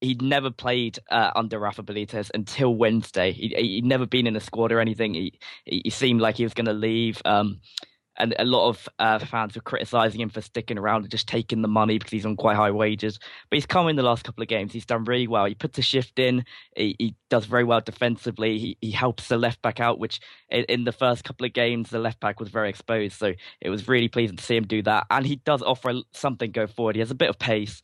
he'd never played uh, under Rafa Benitez until Wednesday. He, would never been in a squad or anything. He, he seemed like he was going to leave. Um, and a lot of uh, fans were criticizing him for sticking around and just taking the money because he's on quite high wages. But he's come in the last couple of games. He's done really well. He puts a shift in. He, he does very well defensively. He, he helps the left back out, which in, in, the first couple of games the left back was very exposed. So it was really pleasing to see him do that. And he does offer something go forward. He has a bit of pace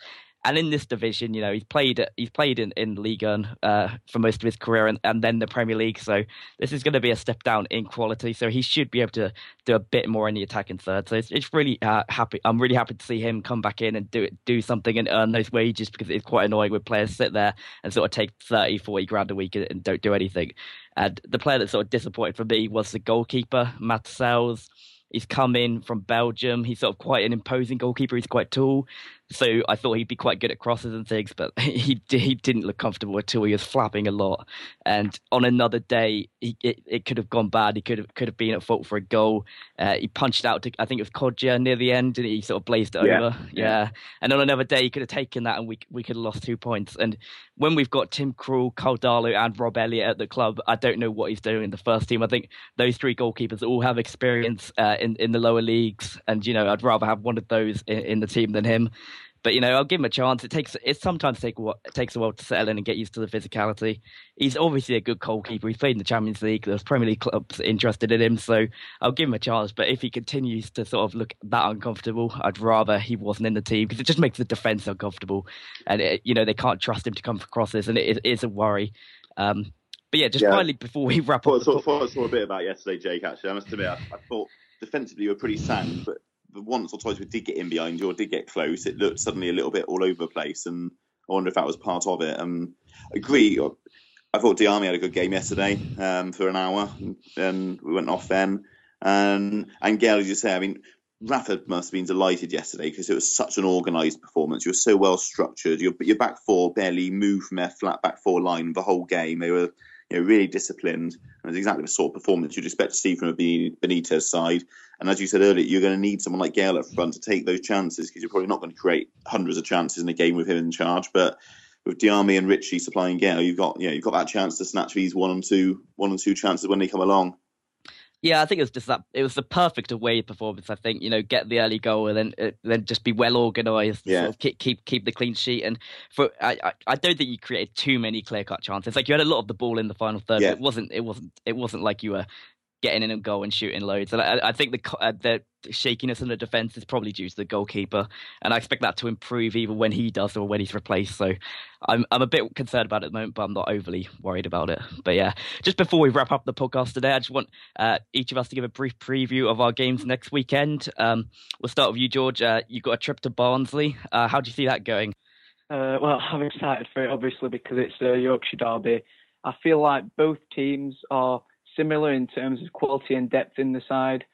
and in this division, you know, he's played he's played in in Liga uh, for most of his career, and, and then the Premier League. So this is going to be a step down in quality. So he should be able to do a bit more in the attacking third. So it's, it's really uh, happy. I'm really happy to see him come back in and do it, do something and earn those wages because it's quite annoying when players sit there and sort of take 30, 40 grand a week and, and don't do anything. And the player that sort of disappointed for me was the goalkeeper, Matz Sels. He's come in from Belgium. He's sort of quite an imposing goalkeeper. He's quite tall. So I thought he'd be quite good at crosses and things, but [laughs] he he didn't look comfortable at all. He was flapping a lot, and on another day, he, it, it could have gone bad. He could have could have been at fault for a goal. Uh, he punched out to I think it was Kodjia near the end, and he sort of blazed it yeah. over. Yeah. yeah. and on another day, he could have taken that, and we we could have lost two points. And when we've got Tim Krul, Darlow, and Rob Elliott at the club, I don't know what he's doing in the first team. I think those three goalkeepers all have experience uh, in in the lower leagues, and you know I'd rather have one of those in, in the team than him. But you know, I'll give him a chance. It takes it sometimes take it takes a while to settle in and get used to the physicality. He's obviously a good goalkeeper. He's played in the Champions League. There's Premier League clubs interested in him, so I'll give him a chance. But if he continues to sort of look that uncomfortable, I'd rather he wasn't in the team because it just makes the defense uncomfortable, and it, you know they can't trust him to come for crosses, and it is a worry. Um, but yeah, just yeah. finally before we wrap up, I thought, thought, thought a bit about yesterday, Jake. Actually, I must admit, I, I thought defensively you were pretty sound, but once or twice we did get in behind you or did get close, it looked suddenly a little bit all over the place, and I wonder if that was part of it. Um, I agree. I thought Diamé had a good game yesterday um, for an hour, and we went off then. And and Gayle, as you say, I mean, Rafa must have been delighted yesterday because it was such an organised performance. You were so well structured. Your, your back four barely moved from their flat back four line the whole game. They were you know, really disciplined. And it's exactly the sort of performance you'd expect to see from a Benitez side. And as you said earlier, you're going to need someone like Gayle up front to take those chances because you're probably not going to create hundreds of chances in a game with him in charge. But with Diamé and Ritchie supplying Gayle, you've got you know, you've got that chance to snatch these one and two one and two chances when they come along. Yeah, I think it was just that. It was the perfect away performance. I think you know, get the early goal and then uh, then just be well organised. Yeah. Sort of keep, keep keep the clean sheet. And for I, I, I don't think you created too many clear cut chances. Like you had a lot of the ball in the final third. Yeah. It wasn't it wasn't it wasn't like you were getting in and goal and shooting loads. And I, I think the uh, the shakiness in the defense is probably due to the goalkeeper, and I expect that to improve either when he does or when he's replaced. So I'm I'm a bit concerned about it at the moment, but I'm not overly worried about it. But yeah, just before we wrap up the podcast today, I just want uh, each of us to give a brief preview of our games next weekend. Um, we'll start with you, George. Uh, you got a trip to Barnsley. Uh, how do you see that going? Uh, well, I'm excited for it, obviously, because it's a Yorkshire derby. I feel like both teams are similar in terms of quality and depth in the side.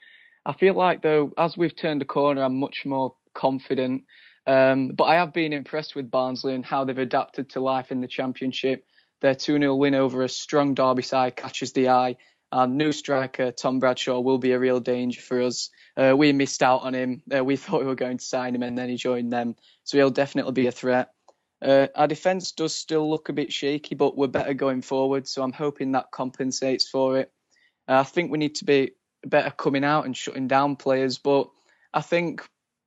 I feel like though, as we've turned a corner, I'm much more confident. Um, but I have been impressed with Barnsley and how they've adapted to life in the Championship. Their 2 0 win over a strong Derby side catches the eye. Our new striker, Tom Bradshaw, will be a real danger for us. Uh, we missed out on him. Uh, we [laughs] thought we were going to sign him and then he joined them. So he'll definitely be a threat. Uh, our defence does still look a bit shaky, but we're better going forward. So I'm hoping that compensates for it. Uh, I think we need to be better coming out and shutting down players. But I think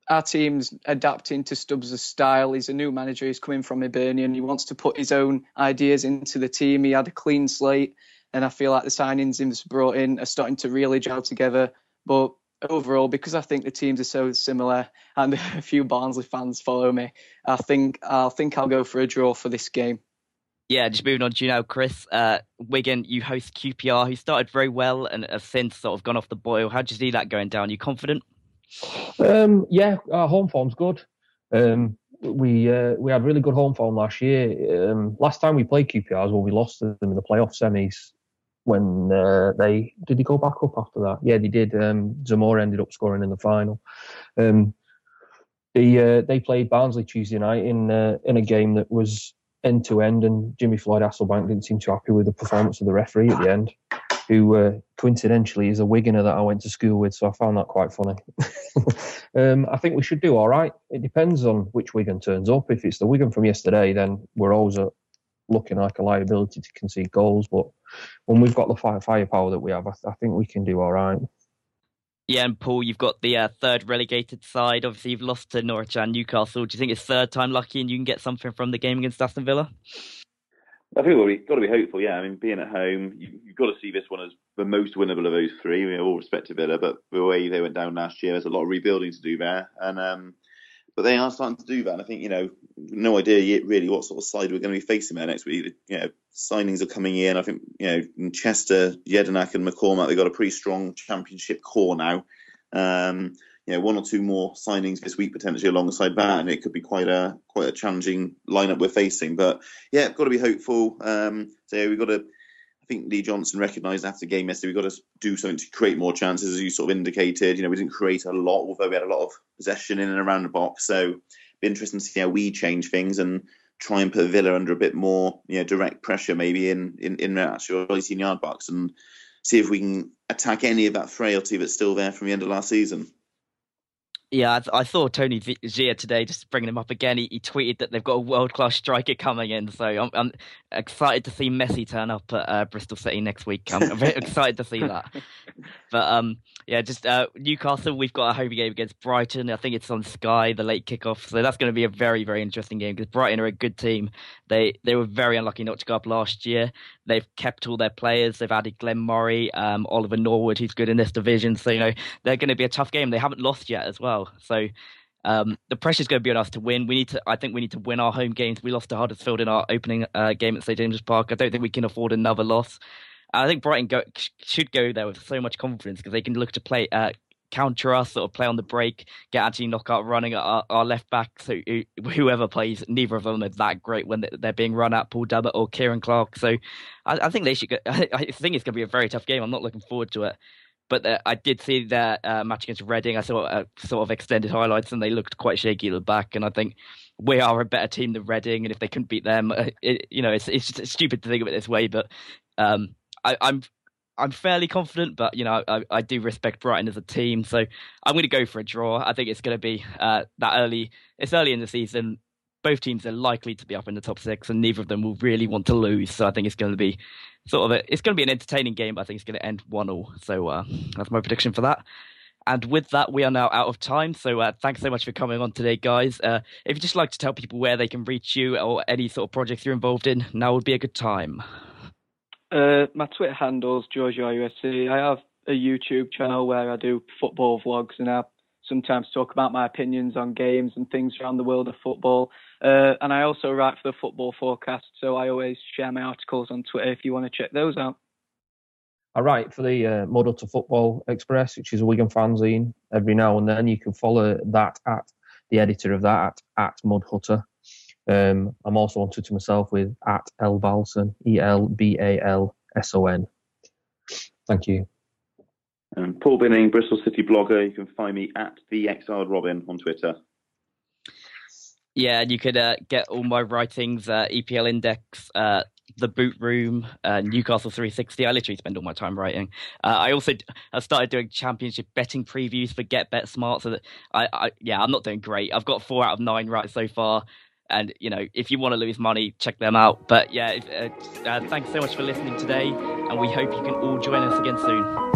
our team's adapting to Stubbs' style. He's a new manager. He's coming from Hibernian. He wants to put his own ideas into the team. He had a clean slate, and I feel like the signings he's brought in are starting to really gel together. But overall, because I think the teams are so similar, and [laughs] a few Barnsley fans follow me, I think I think I'll go for a draw for this game. Yeah, just moving on to you now, Chris. Uh, Wigan, you host QPR, who started very well and have since sort of gone off the boil. How do you see that going down? Are you confident? Um, yeah, our home form's good. Um, we uh, we had really good home form last year. Um, last time we played QPR was when we lost them in the playoff semis. When uh, they did they go back up after that? Yeah, they did. Um, Zamora ended up scoring in the final. Um, they uh, they played Barnsley Tuesday night in uh, in a game that was end to end, and Jimmy Floyd Hasselbaink didn't seem too happy with the performance of the referee at the end who uh, coincidentally is a Wiganer that I went to school with, so I found that quite funny. [laughs] um, I think we should do all right. It depends on which Wigan turns up. If it's the Wigan from yesterday, then we're always uh, looking like a liability to concede goals. But when we've got the fire, firepower that we have, I, th- I, think we can do all right. Yeah, and Paul, you've got the uh, third relegated side. Obviously, you've lost to Norwich and Newcastle. Do you think it's third time lucky and you can get something from the game against Aston Villa? I think we've got to be hopeful. Yeah, I mean, being at home, you, have got to see this one as the most winnable of those three. We all respect to Villa, but the way they went down last year, there's a lot of rebuilding to do there, and um, but they are starting to do that. And I think you know, no idea yet really what sort of side we're going to be facing there next week. You know, signings are coming in. I think you know, in Chester, Jedinak, and McCormack, they've got a pretty strong Championship core now. Um, you know, one or two more signings this week potentially alongside that, and it could be quite a quite a challenging lineup we're facing. But yeah, got to be hopeful. Um, so we've got to. I think Lee Johnson recognised after the game yesterday we've got to do something to create more chances, as you sort of indicated. You know, we didn't create a lot, although we had a lot of possession in and around the box. So, be interesting to see how we change things and try and put Villa under a bit more, you know, direct pressure maybe in in in the actual 18 yard box and see if we can attack any of that frailty that's still there from the end of last season. Yeah, I, I, saw Tony Xia today, just bringing him up again. He, he tweeted that they've got a world class striker coming in, so I'm, I'm, excited to see Messi turn up at uh, Bristol City next week. I'm [laughs] very excited to see that. But um, yeah, just uh, Newcastle. We've got a home game against Brighton. I think it's on Sky, the late kickoff. So that's going to be a very, very interesting game because Brighton are a good team. They they were very unlucky not to go up last year. They've kept all their players. They've added Glenn Murray, um, Oliver Norwood, who's good in this division. So you know they're going to be a tough game. They haven't lost yet as well. So. Um, the pressure's going to be on us to win. We need to. I think we need to win our home games. We lost to Huddersfield in our opening uh, game at St James's Park. I don't think we can afford another loss. I think Brighton go, should go there with so much confidence because they can look to play uh, counter us, sort of play on the break, get actually knock out running at our, our left back. So whoever plays, neither of them are that great when they're being run at Paul Dummett or Ciaran Clark. So I, I think they should. Go, I, [laughs] I think it's going to be a very tough game. I'm not looking forward to it. But uh, I did see their uh, match against Reading. I saw uh, sort of extended highlights, and they looked quite shaky at the back. And I think we are a better team than Reading. And if they couldn't beat them, [laughs] it, you know, it's it's stupid to think of it this way. But um, I, I'm I'm fairly confident, but you know I, I, do respect Brighton as a team, so I'm going to go for a draw. I think it's going to be uh, that early. It's early in the season. Both teams are likely to be up in the top six, and neither of them will really want to lose. So I think it's going to be sort of a, it's going to be an entertaining game. But I think it's going to end one all. So uh, that's my prediction for that. And with that, we are now out of time. So uh, thanks so much for coming on today, guys. Uh, if you'd just like to tell people where they can reach you or any sort of projects you're involved in, now would be a good time. Uh, my Twitter handle's is GeorgeyRUFC. I have a YouTube channel where I do football vlogs and I sometimes talk about my opinions on games and things around the world of football. Uh, and I also write for the Football Forecast, so I always share my articles on Twitter if you want to check those out. I write for the uh, Mudhutter Football Express, which is a Wigan fanzine. Every now and then you can follow that at the editor of that at, at Mudhutter. Um, I'm also on Twitter myself with at L Balson, E L B A L S O N. Thank you. Um, Paul Binning, Bristol City blogger. You can find me at the Exiled Robin on Twitter. Yeah, and you could uh, get all my writings, uh, EPL Index, uh, The Boot Room, uh, Newcastle 360. I literally spend all my time writing. Uh, I also I started doing championship betting previews for Get Bet Smart. So that I, I, yeah, I'm not doing great. I've got four out of nine right so far. And you know, if you want to lose money, check them out. But yeah, uh, uh, thanks so much for listening today, and we hope you can all join us again soon.